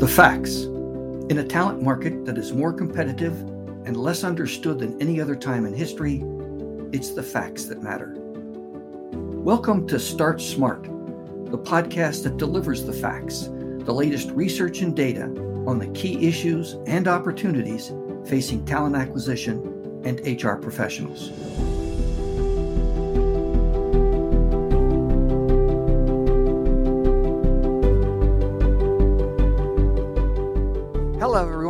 The facts. In a talent market that is more competitive and less understood than any other time in history, it's the facts that matter. Welcome to Start Smart, the podcast that delivers the facts, the latest research and data on the key issues and opportunities facing talent acquisition and HR professionals.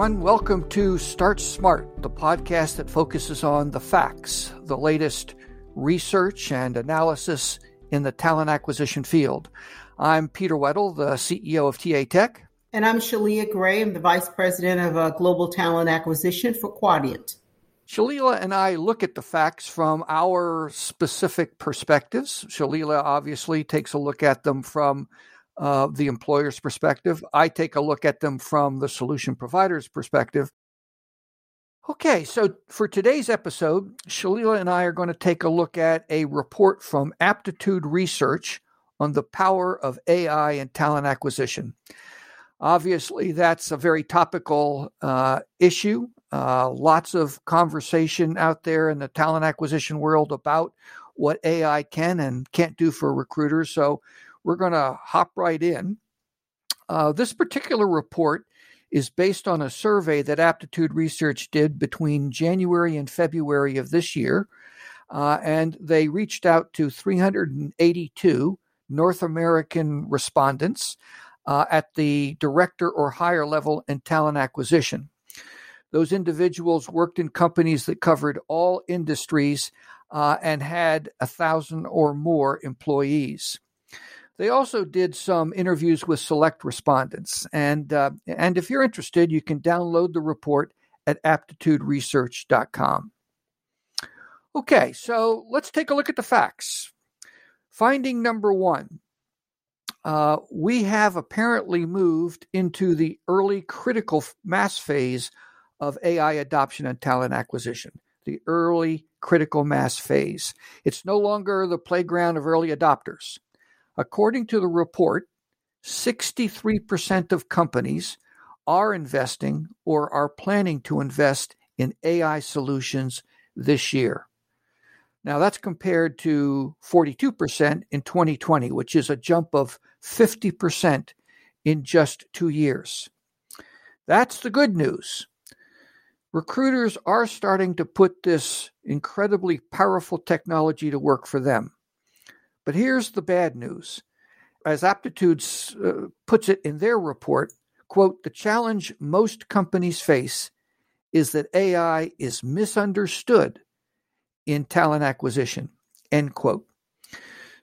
Everyone. Welcome to Start Smart, the podcast that focuses on the facts, the latest research and analysis in the talent acquisition field. I'm Peter Weddle, the CEO of TAtech. And I'm Shalila Gray. I'm the Vice President of uh, Global Talent Acquisition for Quadient. Shalila and I look at the facts from our specific perspectives. Shalila obviously takes a look at them from uh, the employer's perspective. I take a look at them from the solution provider's perspective. Okay, so for today's episode, Shalila and I are going to take a look at a report from Aptitude Research on the power of AI and talent acquisition. Obviously, that's a very topical uh, issue. Uh, lots of conversation out there in the talent acquisition world about what AI can and can't do for recruiters. So, we're going to hop right in. Uh, this particular report is based on a survey that Aptitude Research did between January and February of this year. Uh, and they reached out to 382 North American respondents uh, at the director or higher level in talent acquisition. Those individuals worked in companies that covered all industries uh, and had a thousand or more employees. They also did some interviews with select respondents. And, uh, and if you're interested, you can download the report at aptituderesearch.com. Okay, so let's take a look at the facts. Finding number one uh, we have apparently moved into the early critical mass phase of AI adoption and talent acquisition. The early critical mass phase. It's no longer the playground of early adopters. According to the report, 63% of companies are investing or are planning to invest in AI solutions this year. Now, that's compared to 42% in 2020, which is a jump of 50% in just two years. That's the good news. Recruiters are starting to put this incredibly powerful technology to work for them. But here's the bad news. As Aptitude uh, puts it in their report, quote, the challenge most companies face is that AI is misunderstood in talent acquisition, end quote.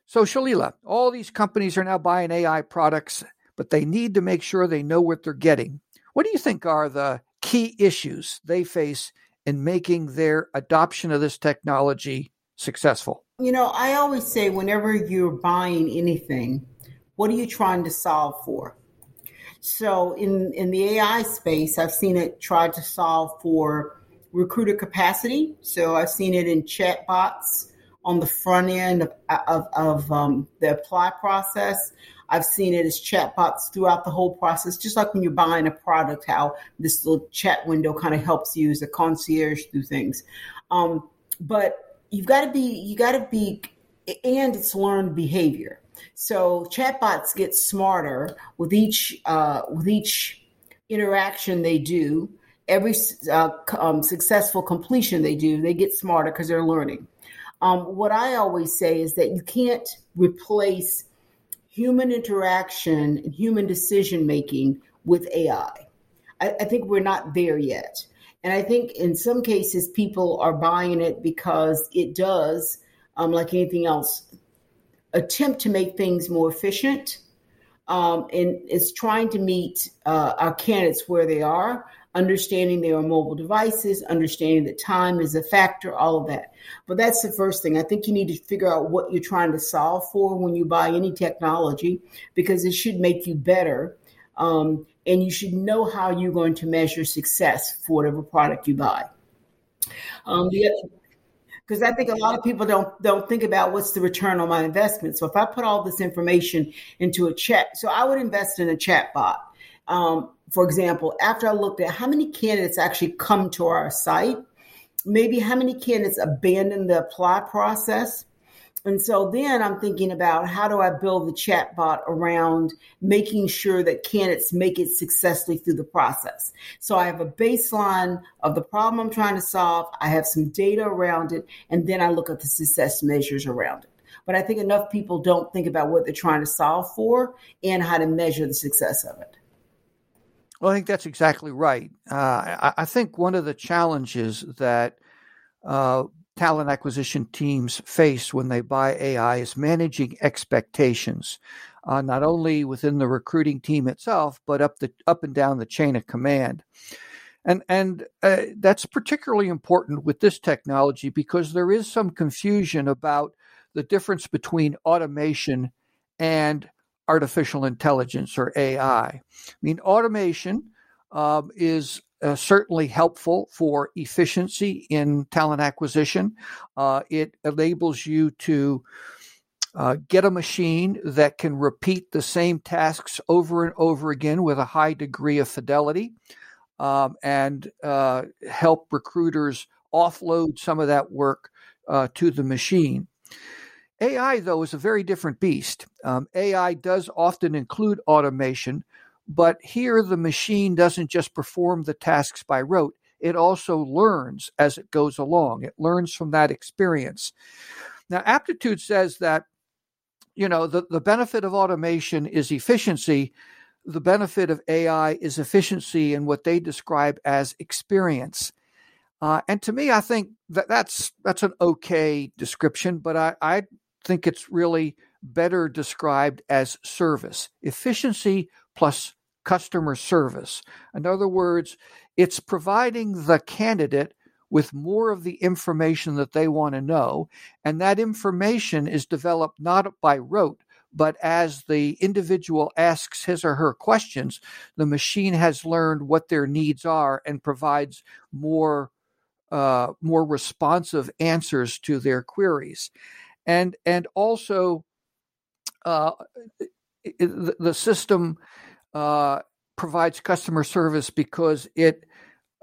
So, Shalila, all these companies are now buying AI products, but they need to make sure they know what they're getting. What do you think are the key issues they face in making their adoption of this technology successful? You know, I always say whenever you're buying anything, what are you trying to solve for? So in in the AI space, I've seen it try to solve for recruiter capacity. So I've seen it in chatbots on the front end of, of, of um, the apply process. I've seen it as chatbots throughout the whole process, just like when you're buying a product, how this little chat window kind of helps you as a concierge through things. Um, but you've got to be you got to be and it's learned behavior. So chatbots get smarter with each uh, with each interaction they do. Every uh, um, successful completion they do they get smarter because they're learning. Um, what i always say is that you can't replace human interaction and human decision making with ai I, I think we're not there yet and I think in some cases, people are buying it because it does, um, like anything else, attempt to make things more efficient. Um, and it's trying to meet uh, our candidates where they are, understanding they are mobile devices, understanding that time is a factor, all of that. But that's the first thing. I think you need to figure out what you're trying to solve for when you buy any technology because it should make you better. Um, and you should know how you're going to measure success for whatever product you buy. Um, because I think a lot of people don't don't think about what's the return on my investment. So if I put all this information into a chat, so I would invest in a chat bot. um, for example, after I looked at how many candidates actually come to our site, maybe how many candidates abandon the apply process. And so then I'm thinking about how do I build the chatbot around making sure that candidates make it successfully through the process. So I have a baseline of the problem I'm trying to solve. I have some data around it, and then I look at the success measures around it. But I think enough people don't think about what they're trying to solve for and how to measure the success of it. Well, I think that's exactly right. Uh, I, I, think one of the challenges that uh, talent acquisition teams face when they buy AI is managing expectations, uh, not only within the recruiting team itself, but up the up and down the chain of command. And and uh, that's particularly important with this technology because there is some confusion about the difference between automation and artificial intelligence or AI. I mean, automation um, is uh, certainly helpful for efficiency in talent acquisition. Uh, it enables you to uh, get a machine that can repeat the same tasks over and over again with a high degree of fidelity um, and uh, help recruiters offload some of that work uh, to the machine. AI, though, is a very different beast. Um, AI does often include automation, but here the machine doesn't just perform the tasks by rote, it also learns as it goes along. It learns from that experience. Now, Aptitude says that, you know, the, the benefit of automation is efficiency. The benefit of AI is efficiency in what they describe as experience. Uh, and to me, I think that that's that's an okay description, but I, I think it's really better described as service efficiency plus customer service. In other words, it's providing the candidate with more of the information that they want to know. And that information is developed not by rote, but as the individual asks his or her questions, the machine has learned what their needs are and provides more uh, more responsive answers to their queries and and also uh, the, the, system uh, provides customer service because it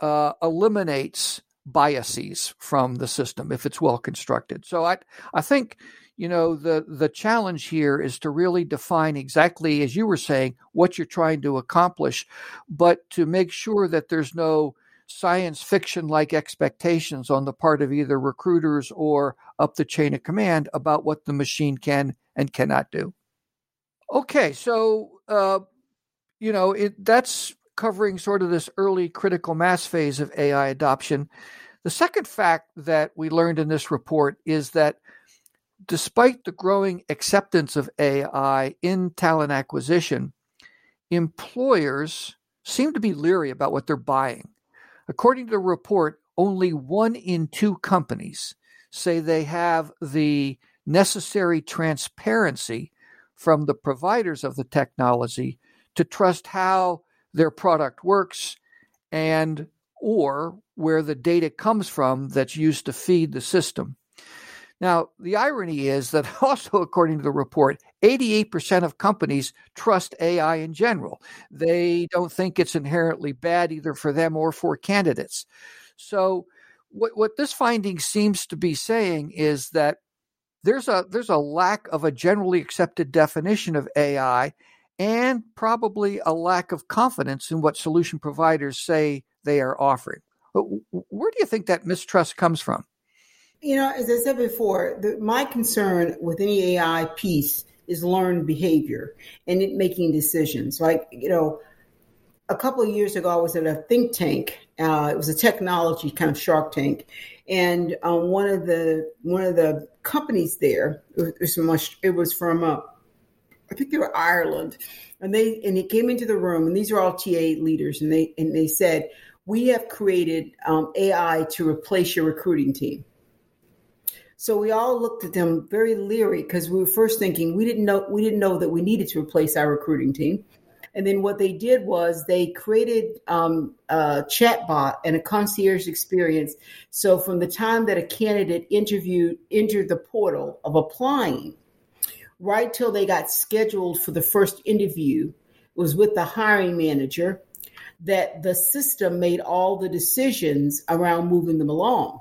uh, eliminates biases from the system if it's well constructed. So I I think you know the the challenge here is to really define exactly as you were saying what you're trying to accomplish, but to make sure that there's no science fiction like expectations on the part of either recruiters or up the chain of command about what the machine can and cannot do. Okay, so uh, you know it, that's covering sort of this early critical mass phase of AI adoption. The second fact that we learned in this report is that despite the growing acceptance of AI in talent acquisition, employers seem to be leery about what they're buying. According to the report, only one in two companies say they have the necessary transparency from the providers of the technology to trust how their product works and or where the data comes from that's used to feed the system. Now, the irony is that also, according to the report, 88% of companies trust AI in general. They don't think it's inherently bad either for them or for candidates. So, what, what this finding seems to be saying is that there's a there's a lack of a generally accepted definition of AI and probably a lack of confidence in what solution providers say they are offering. Where do you think that mistrust comes from? You know, as I said before, the, my concern with any AI piece is learned behavior and it making decisions. Like, you know, a couple of years ago, I was at a think tank. Uh, it was a technology kind of Shark Tank, and um, one of the one of the companies there it was from it was from uh, I think they were Ireland, and they and it came into the room, and these are all TA leaders, and they and they said we have created um, AI to replace your recruiting team. So we all looked at them very leery because we were first thinking we didn't know we didn't know that we needed to replace our recruiting team. And then what they did was they created um, a chatbot and a concierge experience. So from the time that a candidate interviewed entered the portal of applying, right till they got scheduled for the first interview, was with the hiring manager that the system made all the decisions around moving them along.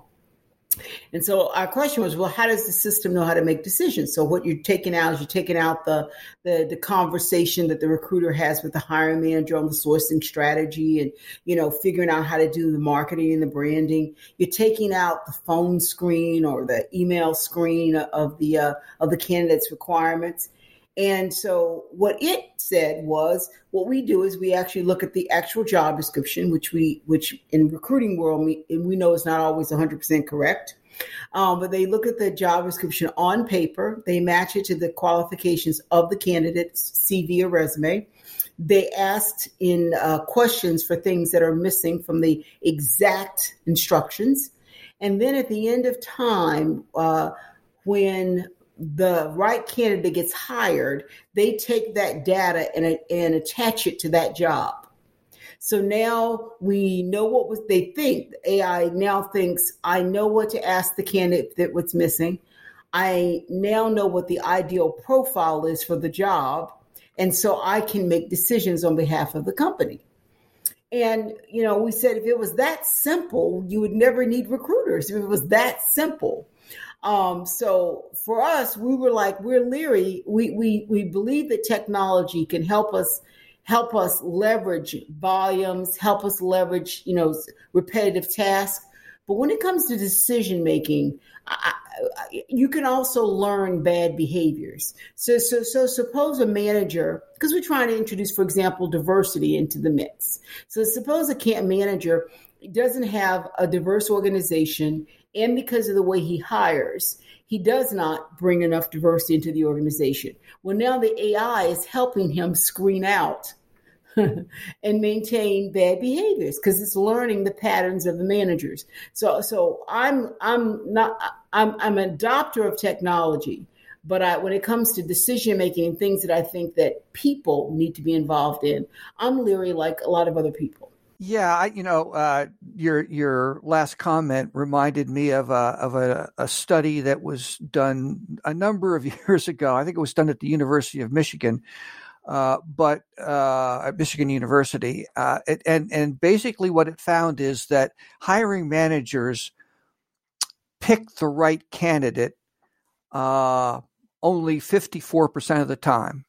And so our question was, well, how does the system know how to make decisions? So what you're taking out is you're taking out the, the the conversation that the recruiter has with the hiring manager on the sourcing strategy and you know figuring out how to do the marketing and the branding. You're taking out the phone screen or the email screen of the uh, of the candidate's requirements. And so what it said was what we do is we actually look at the actual job description, which we which in recruiting world we, we know is not always 100% correct. Um, but they look at the job description on paper, they match it to the qualifications of the candidate's CV or resume. They asked in uh, questions for things that are missing from the exact instructions. And then at the end of time, uh, when the right candidate gets hired, they take that data and, and attach it to that job. So now we know what was they think. AI now thinks I know what to ask the candidate that what's missing. I now know what the ideal profile is for the job, and so I can make decisions on behalf of the company. And you know, we said if it was that simple, you would never need recruiters. If it was that simple, um, so for us, we were like, we're leery. We, we, we believe that technology can help us help us leverage volumes, help us leverage, you know, repetitive tasks. But when it comes to decision making, you can also learn bad behaviors. So, so, so suppose a manager, because we're trying to introduce, for example, diversity into the mix. So suppose a camp manager doesn't have a diverse organization and because of the way he hires, he does not bring enough diversity into the organization. Well, now the AI is helping him screen out and maintain bad behaviors because it's learning the patterns of the managers. So, so I'm I'm not I'm I'm an adopter of technology, but I, when it comes to decision making and things that I think that people need to be involved in, I'm leery like a lot of other people. Yeah, I, you know, uh, your your last comment reminded me of a of a, a, study that was done a number of years ago. I think it was done at the University of Michigan, uh, but uh, at Michigan University, uh, it, and and basically what it found is that hiring managers pick the right candidate uh, only fifty four percent of the time.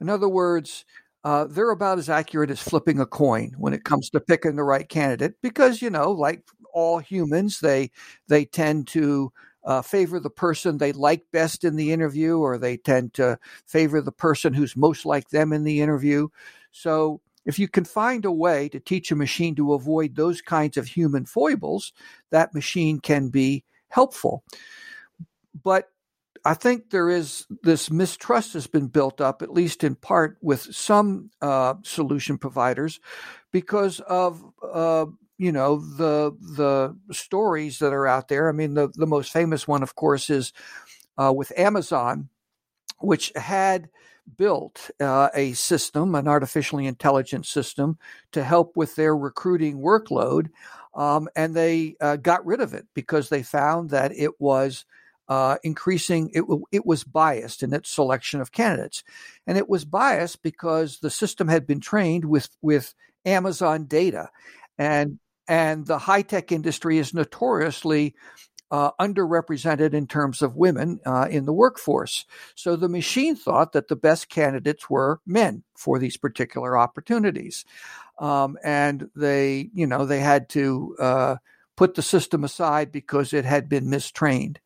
In other words, uh, they're about as accurate as flipping a coin when it comes to picking the right candidate because you know like all humans they they tend to uh, favor the person they like best in the interview or they tend to favor the person who's most like them in the interview. So if you can find a way to teach a machine to avoid those kinds of human foibles that machine can be helpful. But I think there is this mistrust has been built up, at least in part, with some uh, solution providers, because of uh, you know the the stories that are out there. I mean, the the most famous one, of course, is uh, with Amazon, which had built uh, a system, an artificially intelligent system, to help with their recruiting workload, um, and they uh, got rid of it because they found that it was uh, increasing it, it was biased in its selection of candidates and it was biased because the system had been trained with with amazon data and and the high-tech industry is notoriously uh, underrepresented in terms of women uh, in the workforce. So the machine thought that the best candidates were men for these particular opportunities, um, and they, you know, they had to uh, put the system aside because it had been mistrained.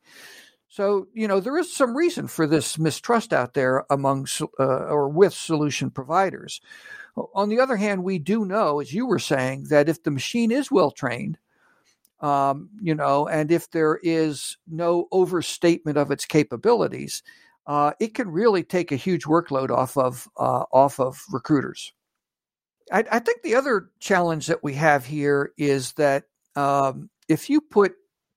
So, you know, there is some reason for this mistrust out there among uh, or with solution providers. On the other hand, we do know, as you were saying, that if the machine is well trained, um, you know, and if there is no overstatement of its capabilities, uh, it can really take a huge workload off of uh, off of recruiters. I, I, think the other challenge that we have here is that um, if you put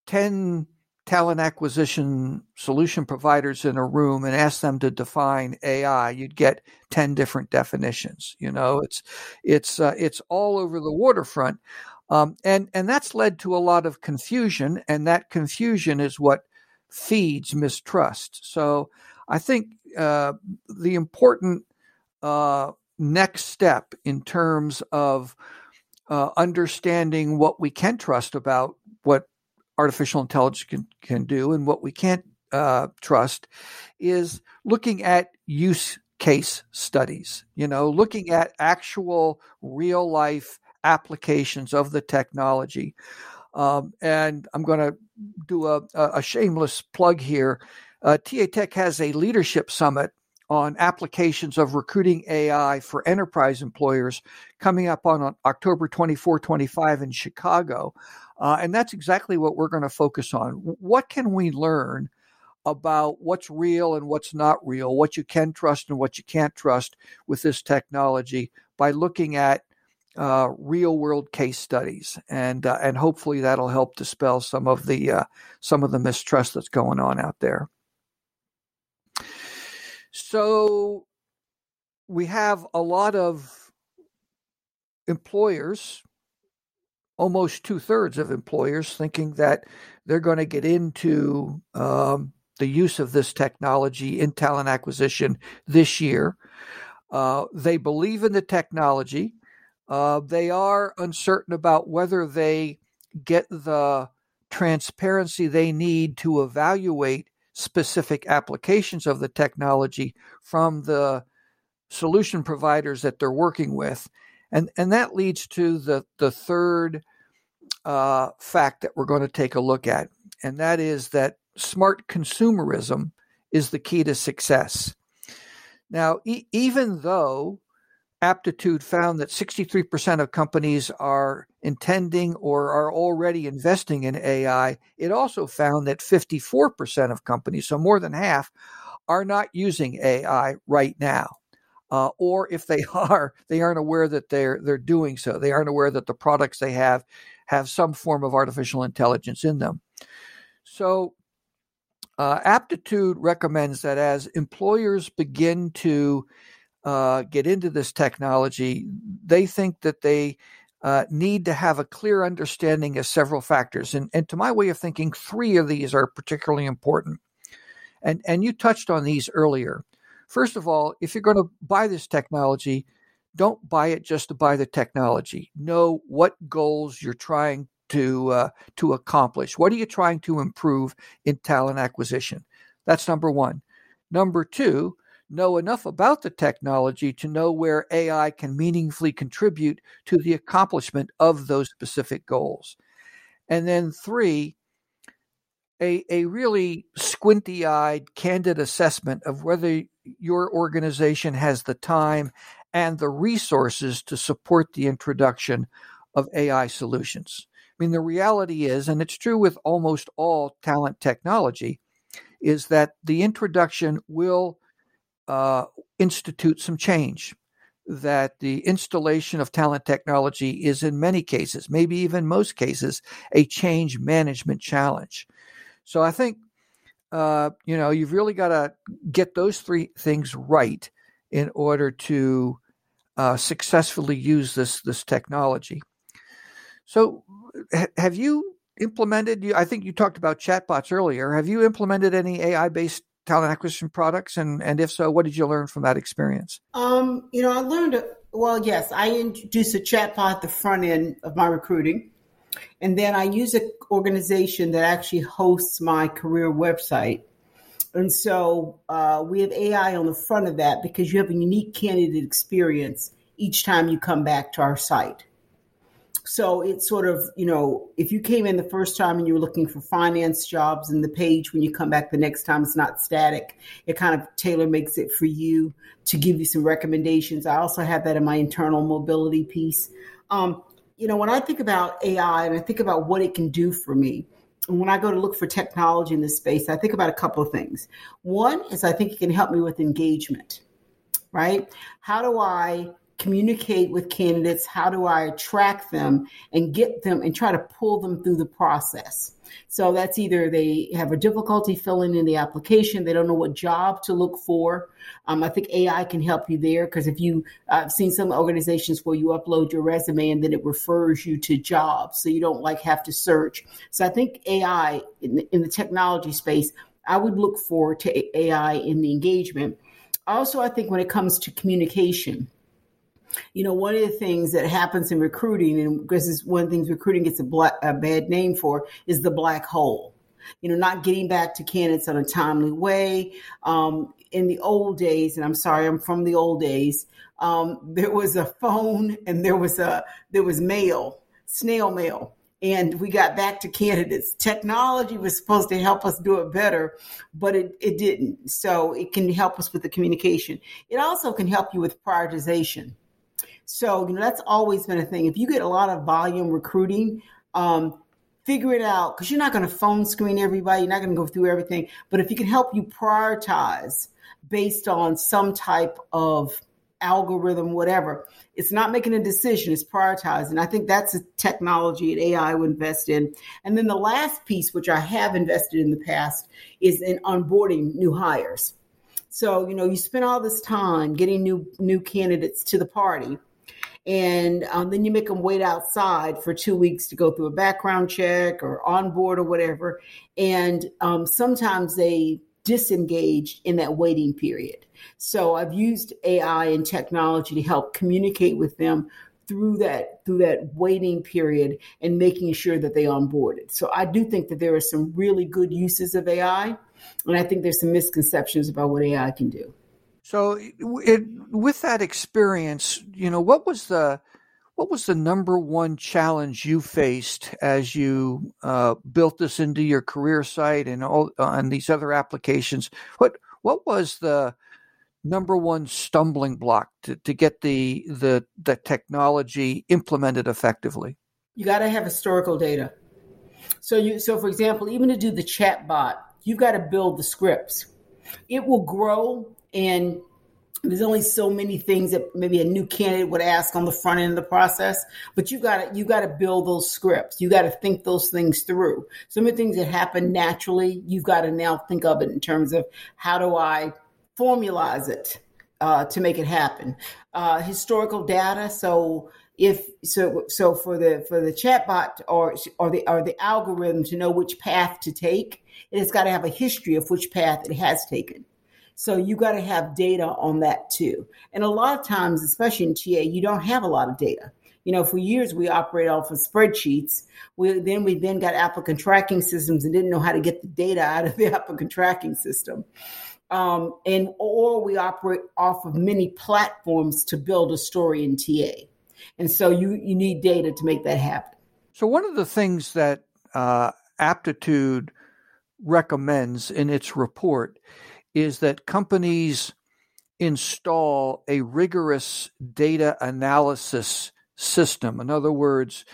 ten talent acquisition solution providers in a room and ask them to define AI, you'd get 10 different definitions. You know, it's, it's, uh, it's all over the waterfront. Um, and, and that's led to a lot of confusion. And that confusion is what feeds mistrust. So I think, uh, the important, uh, next step in terms of uh, understanding what we can trust about what artificial intelligence can, can do and what we can't uh, trust is looking at use case studies, you know, looking at actual real life applications of the technology. Um, and I'm going to do a, a, shameless plug here. Uh, TAtech has a leadership summit on applications of recruiting AI for enterprise employers coming up on, October 24, 25 in Chicago. Uh, and that's exactly what we're going to focus on. What can we learn about what's real and what's not real, what you can trust and what you can't trust with this technology by looking at uh, real world case studies, and uh, and hopefully that'll help dispel some of the uh, some of the mistrust that's going on out there. So we have a lot of employers, almost two thirds of employers, thinking that they're going to get into um, the use of this technology in talent acquisition this year. Uh, they believe in the technology. Uh, they are uncertain about whether they get the transparency they need to evaluate specific applications of the technology from the solution providers that they're working with. And, and that leads to the, the third uh, fact that we're going to take a look at, and that is that smart consumerism is the key to success. Now, e- even though Aptitude found that 63% of companies are intending or are already investing in AI. It also found that 54% of companies, so more than half, are not using AI right now. Uh, or if they are, they aren't aware that they're they're doing so. They aren't aware that the products they have have some form of artificial intelligence in them. So, uh, Aptitude recommends that as employers begin to uh, get into this technology, they think that they uh, need to have a clear understanding of several factors. And, and to my way of thinking, three of these are particularly important. And, and you touched on these earlier. First of all, if you're going to buy this technology, don't buy it just to buy the technology. Know what goals you're trying to uh, to accomplish. What are you trying to improve in talent acquisition? That's number one. Number two, know enough about the technology to know where AI can meaningfully contribute to the accomplishment of those specific goals. And then three, a, a really squinty eyed, candid assessment of whether your organization has the time and the resources to support the introduction of AI solutions. I mean, the reality is, and it's true with almost all talent technology, is that the introduction will uh, institute some change. That the installation of talent technology is, in many cases, maybe even most cases, a change management challenge. So I think, uh, you know, you've really got to get those three things right in order to uh, successfully use this this technology. So, ha- have you implemented? You, I think you talked about chatbots earlier. Have you implemented any AI based talent acquisition products? And, and if so, what did you learn from that experience? Um, you know, I learned, well, yes, I introduced a chatbot at the front end of my recruiting. And then I use an organization that actually hosts my career website. And so uh, we have AI on the front of that because you have a unique candidate experience each time you come back to our site. So it's sort of, you know, if you came in the first time and you were looking for finance jobs and the page when you come back the next time it's not static, it kind of tailor makes it for you to give you some recommendations. I also have that in my internal mobility piece. Um, you know, when I think about AI and I think about what it can do for me, and when I go to look for technology in this space, I think about a couple of things. One is I think it can help me with engagement, right? How do I communicate with candidates? How do I attract them and get them and try to pull them through the process? So that's either they have a difficulty filling in the application, they don't know what job to look for. Um, I think AI can help you there because if you, I've seen some organizations where you upload your resume and then it refers you to jobs, so you don't like have to search. So I think AI in, in the technology space, I would look forward to AI in the engagement. Also, I think when it comes to communication, You know, one of the things that happens in recruiting, and this is one of the things recruiting gets a, black, a bad name for, is the black hole. You know, not getting back to candidates in a timely way. Um, in the old days, and I'm sorry, I'm from the old days. Um, there was a phone and there was a there was mail, snail mail, and we got back to candidates. Technology was supposed to help us do it better, but it, it didn't. So it can help us with the communication. It also can help you with prioritization. So, you know, that's always been a thing. If you get a lot of volume recruiting, um, figure it out because you're not going to phone screen everybody. You're not going to go through everything. But if you can help you prioritize based on some type of algorithm, whatever. It's not making a decision, it's prioritizing. I think that's a technology and AI would invest in. And then the last piece, which I have invested in the past, is in onboarding new hires. So, you know, you spend all this time getting new new candidates to the party. And um, then you make them wait outside for two weeks to go through a background check or on board or whatever. And um, sometimes they disengaged in that waiting period. So I've used AI and technology to help communicate with them through that through that waiting period and making sure that they onboarded. So I do think that there are some really good uses of AI, and I think there's some misconceptions about what AI can do. So, it, with that experience, you know, what was the what was the number one challenge you faced as you uh, built this into your career site and all uh, these other applications? What what was the number one stumbling block to, to get the the the technology implemented effectively? You got to have historical data. So you so for example, even to do the chat bot, you've got to build the scripts. It will grow and there's only so many things that maybe a new candidate would ask on the front end of the process but you got to you got to build those scripts. You got to think those things through. Some of the things that happen naturally you've got to now think of it in terms of how do i formalize it uh, to make it happen. Uh, historical data so if so so for the for the chatbot or or the or the algorithm to know which path to take it has got to have a history of which path it has taken so you got to have data on that too. And a lot of times, especially in TA, you don't have a lot of data. You know, for years we operate off of spreadsheets. We then we then got applicant tracking systems and didn't know how to get the data out of the applicant tracking system. Um, and or we operate off of many platforms to build a story in TA. And so you you need data to make that happen. So one of the things that uh, Aptitude recommends in its report is that companies install a rigorous data analysis system. In other words,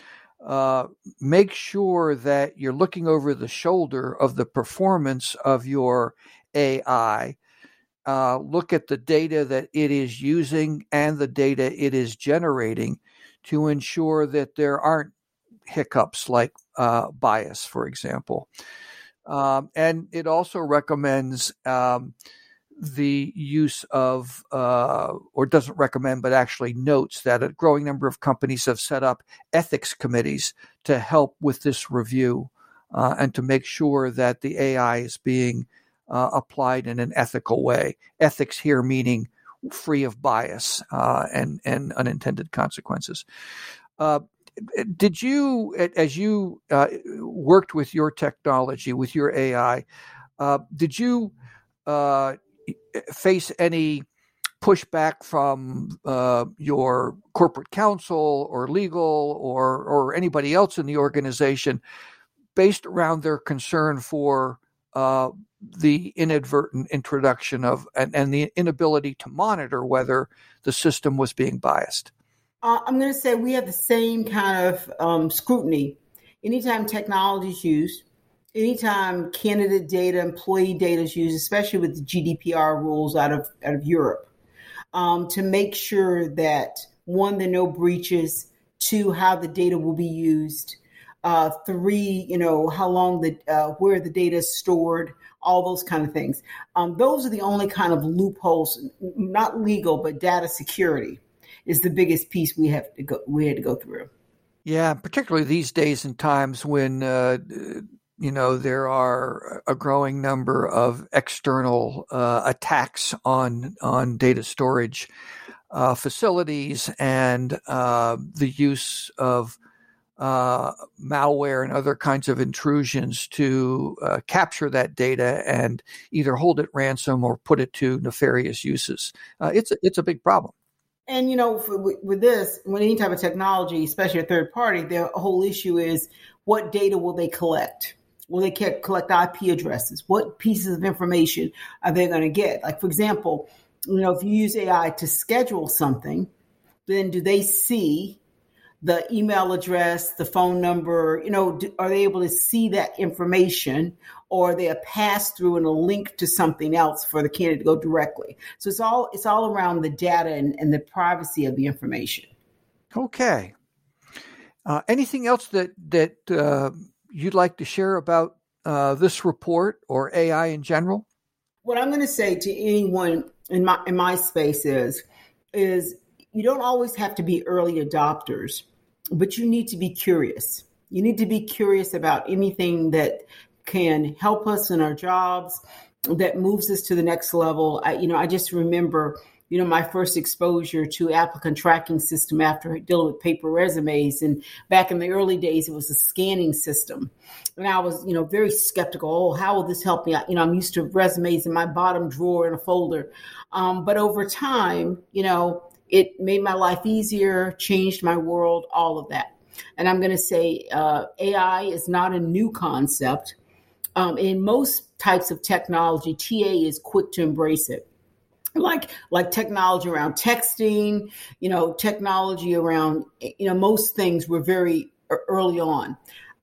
uh, make sure that you're looking over the shoulder of the performance of your AI. Uh, look at the data that it is using and the data it is generating to ensure that there aren't hiccups like uh, bias, for example. Um, and it also recommends um, the use of, uh, or doesn't recommend, but actually notes that a growing number of companies have set up ethics committees to help with this review uh, and to make sure that the AI is being uh, applied in an ethical way. Ethics here meaning free of bias uh, and and unintended consequences. Did you, as you uh, worked with your technology, with your AI, uh, did you uh, face any pushback from uh, your corporate counsel or legal or or anybody else in the organization based around their concern for uh, the inadvertent introduction of and, and the inability to monitor whether the system was being biased? Uh, I'm going to say we have the same kind of um, scrutiny. Anytime technology is used, anytime candidate data, employee data is used, especially with the GDPR rules out of out of Europe, um, to make sure that one, there are no breaches, two, how the data will be used, uh, three, you know, how long the uh, where the data is stored, all those kind of things. Um, those are the only kind of loopholes, not legal, but data security is the biggest piece we have to go we had to go through. Yeah, particularly these days and times when uh, you know there are a growing number of external uh, attacks on on data storage. uh, facilities and uh, the use of uh, malware and other kinds of intrusions to uh, capture that data and either hold it ransom or put it to nefarious uses. It's it's a big problem. And you know, for, with this, with any type of technology, especially a third party, the whole issue is what data will they collect? Will they collect IP addresses? What pieces of information are they going to get? Like, for example, you know, if you use AI to schedule something, then do they see the email address, the phone number, you know, do, are they able to see that information or are they a pass through and a link to something else for the candidate to go directly? So it's all it's all around the data and, and the privacy of the information. Okay. Uh, anything else that that uh, you'd like to share about uh, this report or AI in general? What I'm going to say to anyone in my in my space is is you don't always have to be early adopters but you need to be curious. You need to be curious about anything that can help us in our jobs, that moves us to the next level. I, you know, I just remember, you know, my first exposure to applicant tracking system after dealing with paper resumes. And back in the early days, it was a scanning system. And I was, you know, very skeptical. Oh, how will this help me? You know, I'm used to resumes in my bottom drawer in a folder. Um, but over time, you know, it made my life easier, changed my world, all of that. And I'm going to say uh, AI is not a new concept. Um, in most types of technology, TA is quick to embrace it. Like like technology around texting, you know, technology around you know most things were very early on.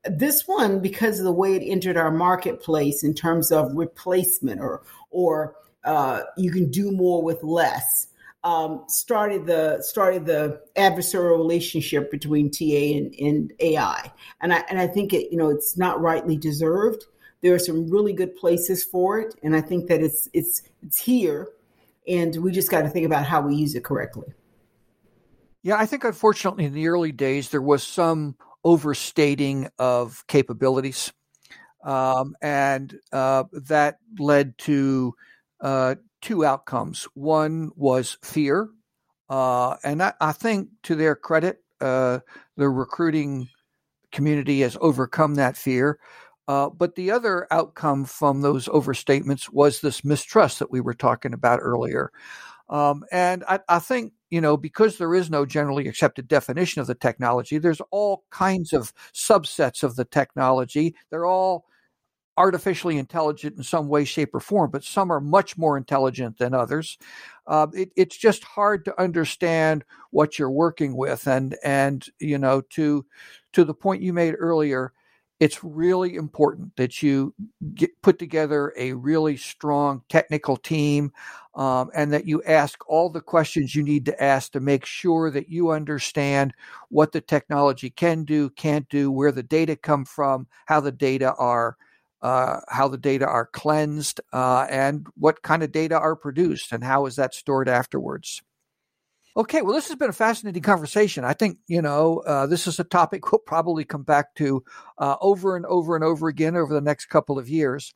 This one, because of the way it entered our marketplace in terms of replacement or or uh, you can do more with less um, started the started the adversarial relationship between TA and, and AI, and I and I think it you know it's not rightly deserved. There are some really good places for it, and I think that it's it's it's here, and we just got to think about how we use it correctly. Yeah, I think unfortunately in the early days there was some overstating of capabilities, um, and uh, that led to uh, two outcomes. One was fear, uh, and I, I, think to their credit, uh, the recruiting community has overcome that fear. Uh, but the other outcome from those overstatements was this mistrust that we were talking about earlier. Um, and I, I, think, you know, because there is no generally accepted definition of the technology, there's all kinds of subsets of the technology. They're all artificially intelligent in some way, shape, or form, but some are much more intelligent than others. Uh, it, it's just hard to understand what you're working with, and and you know to to the point you made earlier, it's really important that you get, put together a really strong technical team um, and that you ask all the questions you need to ask to make sure that you understand what the technology can do, can't do, where the data come from, how the data are uh, how the data are cleansed, uh, and what kind of data are produced, and how is that stored afterwards. Okay, well, this has been a fascinating conversation. I think, you know, uh, this is a topic we'll probably come back to uh, over and over and over again over the next couple of years.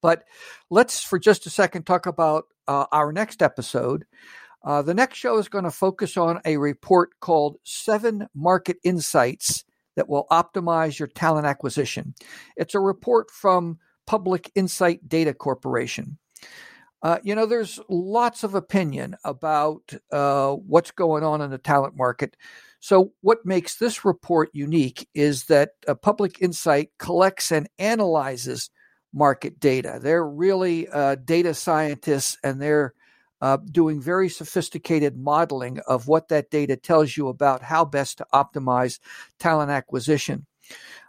But let's, for just a second, talk about uh, our next episode. Uh, the next show is going to focus on a report called Seven Market Insights that will optimize your talent acquisition. It's a report from Public Insight Data Corporation. Uh, you know, there's lots of opinion about uh, what's going on in the talent market. So, what makes this report unique is that uh, Public Insight collects and analyzes market data. They're really uh, data scientists and they're uh, doing very sophisticated modeling of what that data tells you about how best to optimize talent acquisition.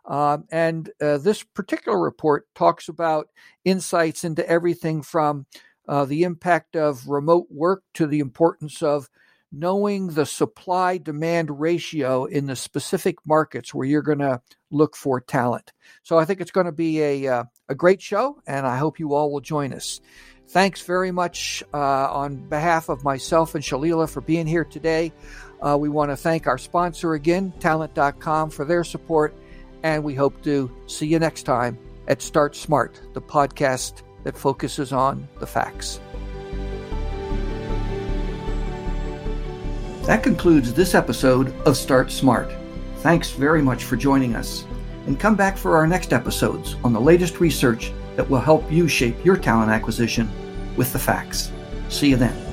Um, and uh, this particular report talks about insights into everything from uh, the impact of remote work to the importance of knowing the supply demand ratio in the specific markets where you're going to look for talent. So I think it's going to be a, uh, a great show, and I hope you all will join us. Thanks very much uh, on behalf of myself and Shalila for being here today. Uh, we want to thank our sponsor again, Talent.com, for their support, and we hope to see you next time at Start Smart, the podcast that focuses on the facts. That concludes this episode of Start Smart. Thanks very much for joining us. And come back for our next episodes on the latest research that will help you shape your talent acquisition with the facts. See you then.